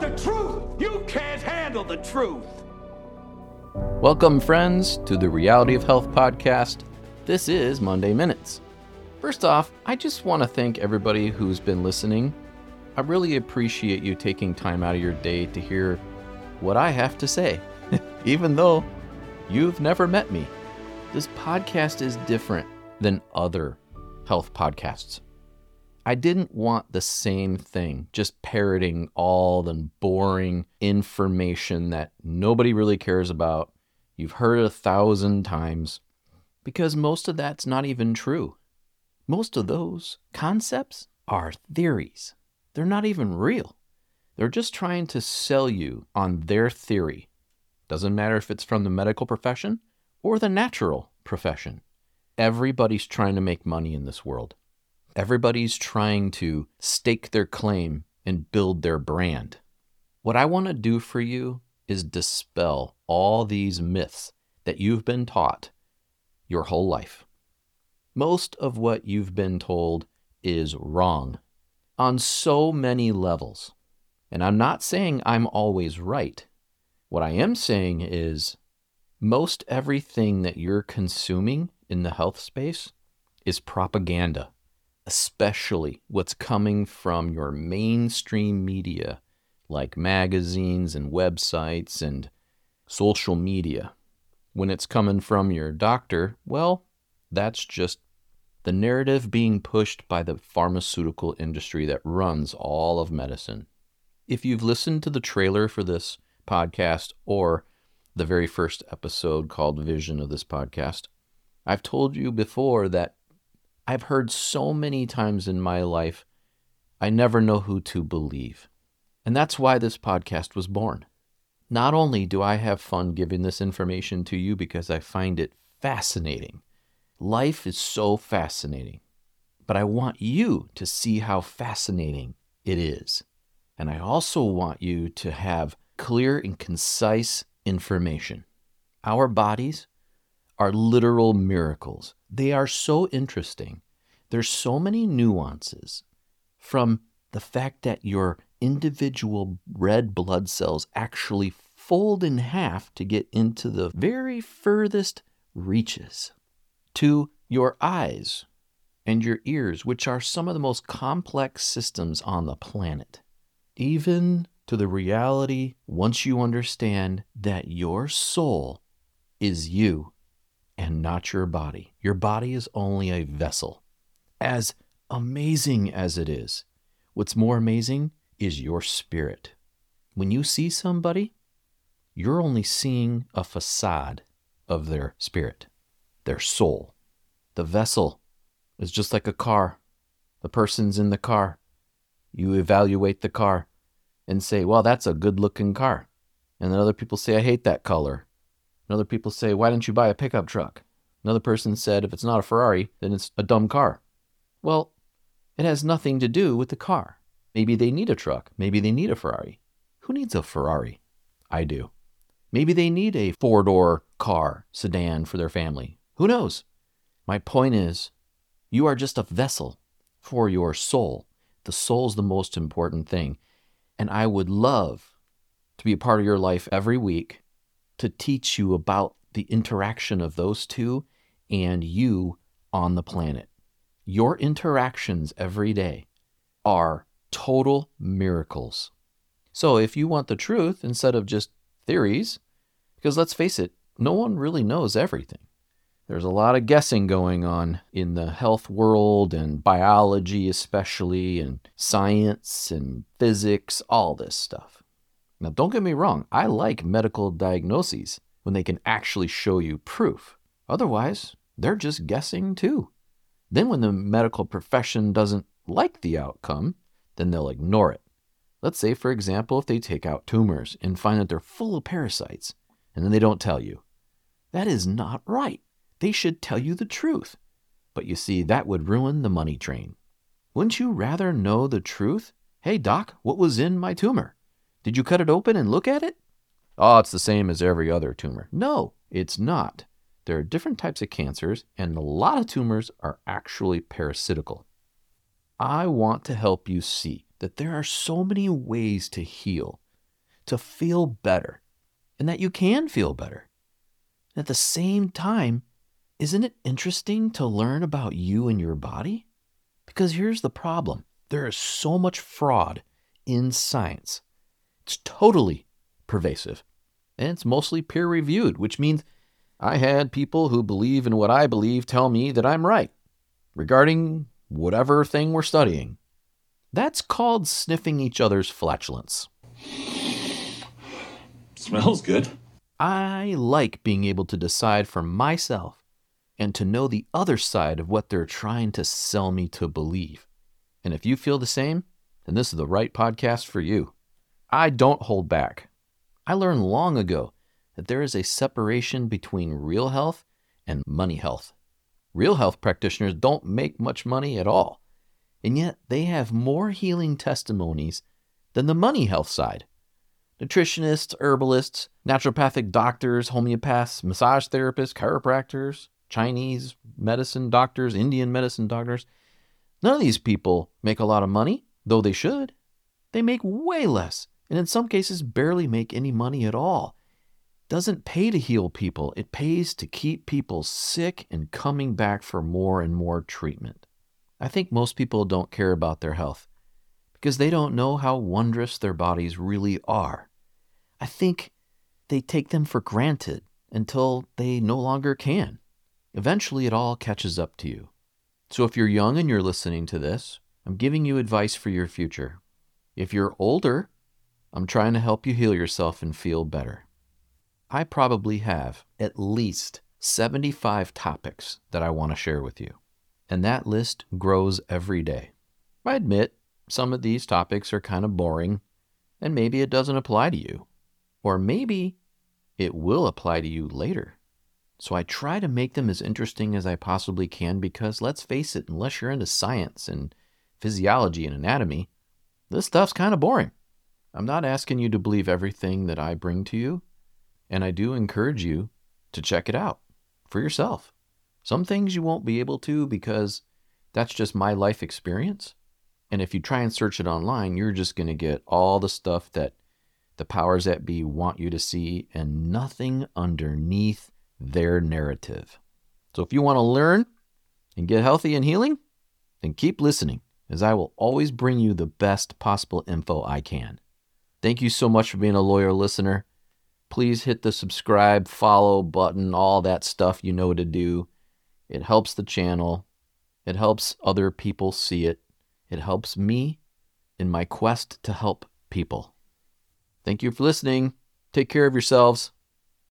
the truth. You can't handle the truth. Welcome, friends, to the Reality of Health podcast. This is Monday Minutes. First off, I just want to thank everybody who's been listening. I really appreciate you taking time out of your day to hear what I have to say, even though you've never met me. This podcast is different than other health podcasts. I didn't want the same thing, just parroting all the boring information that nobody really cares about. You've heard a thousand times, because most of that's not even true. Most of those concepts are theories, they're not even real. They're just trying to sell you on their theory. Doesn't matter if it's from the medical profession or the natural profession. Everybody's trying to make money in this world. Everybody's trying to stake their claim and build their brand. What I want to do for you is dispel all these myths that you've been taught your whole life. Most of what you've been told is wrong on so many levels. And I'm not saying I'm always right. What I am saying is most everything that you're consuming in the health space is propaganda especially what's coming from your mainstream media like magazines and websites and social media. When it's coming from your doctor, well, that's just the narrative being pushed by the pharmaceutical industry that runs all of medicine. If you've listened to the trailer for this podcast or the very first episode called Vision of this podcast, I've told you before that I've heard so many times in my life, I never know who to believe. And that's why this podcast was born. Not only do I have fun giving this information to you because I find it fascinating, life is so fascinating, but I want you to see how fascinating it is. And I also want you to have clear and concise information. Our bodies are literal miracles. They are so interesting. There's so many nuances from the fact that your individual red blood cells actually fold in half to get into the very furthest reaches to your eyes and your ears, which are some of the most complex systems on the planet. Even to the reality, once you understand that your soul is you and not your body. Your body is only a vessel. As amazing as it is, what's more amazing is your spirit. When you see somebody, you're only seeing a facade of their spirit, their soul. The vessel is just like a car. The person's in the car. You evaluate the car and say, well, that's a good looking car. And then other people say, I hate that color. And other people say, Why didn't you buy a pickup truck? Another person said, If it's not a Ferrari, then it's a dumb car. Well, it has nothing to do with the car. Maybe they need a truck. Maybe they need a Ferrari. Who needs a Ferrari? I do. Maybe they need a four door car, sedan for their family. Who knows? My point is, you are just a vessel for your soul. The soul's the most important thing. And I would love to be a part of your life every week to teach you about the interaction of those two and you on the planet. Your interactions every day are total miracles. So, if you want the truth instead of just theories, because let's face it, no one really knows everything. There's a lot of guessing going on in the health world and biology, especially, and science and physics, all this stuff. Now, don't get me wrong, I like medical diagnoses when they can actually show you proof. Otherwise, they're just guessing too. Then, when the medical profession doesn't like the outcome, then they'll ignore it. Let's say, for example, if they take out tumors and find that they're full of parasites, and then they don't tell you. That is not right. They should tell you the truth. But you see, that would ruin the money train. Wouldn't you rather know the truth? Hey, doc, what was in my tumor? Did you cut it open and look at it? Oh, it's the same as every other tumor. No, it's not. There are different types of cancers, and a lot of tumors are actually parasitical. I want to help you see that there are so many ways to heal, to feel better and that you can feel better. At the same time, isn't it interesting to learn about you and your body? Because here's the problem there is so much fraud in science. It's totally pervasive, and it's mostly peer reviewed, which means I had people who believe in what I believe tell me that I'm right regarding whatever thing we're studying. That's called sniffing each other's flatulence. Smells good. I like being able to decide for myself and to know the other side of what they're trying to sell me to believe. And if you feel the same, then this is the right podcast for you. I don't hold back. I learned long ago that there is a separation between real health and money health. Real health practitioners don't make much money at all, and yet they have more healing testimonies than the money health side. Nutritionists, herbalists, naturopathic doctors, homeopaths, massage therapists, chiropractors, Chinese medicine doctors, Indian medicine doctors. None of these people make a lot of money, though they should. They make way less, and in some cases, barely make any money at all. Doesn't pay to heal people, it pays to keep people sick and coming back for more and more treatment. I think most people don't care about their health because they don't know how wondrous their bodies really are. I think they take them for granted until they no longer can. Eventually, it all catches up to you. So, if you're young and you're listening to this, I'm giving you advice for your future. If you're older, I'm trying to help you heal yourself and feel better. I probably have at least 75 topics that I want to share with you, and that list grows every day. I admit some of these topics are kind of boring, and maybe it doesn't apply to you. Or maybe it will apply to you later. So I try to make them as interesting as I possibly can because let's face it, unless you're into science and physiology and anatomy, this stuff's kind of boring. I'm not asking you to believe everything that I bring to you, and I do encourage you to check it out for yourself. Some things you won't be able to because that's just my life experience. And if you try and search it online, you're just going to get all the stuff that the powers that be want you to see and nothing underneath their narrative. So if you want to learn and get healthy and healing, then keep listening, as I will always bring you the best possible info I can. Thank you so much for being a loyal listener. Please hit the subscribe, follow button, all that stuff you know to do. It helps the channel. It helps other people see it. It helps me in my quest to help people. Thank you for listening. Take care of yourselves.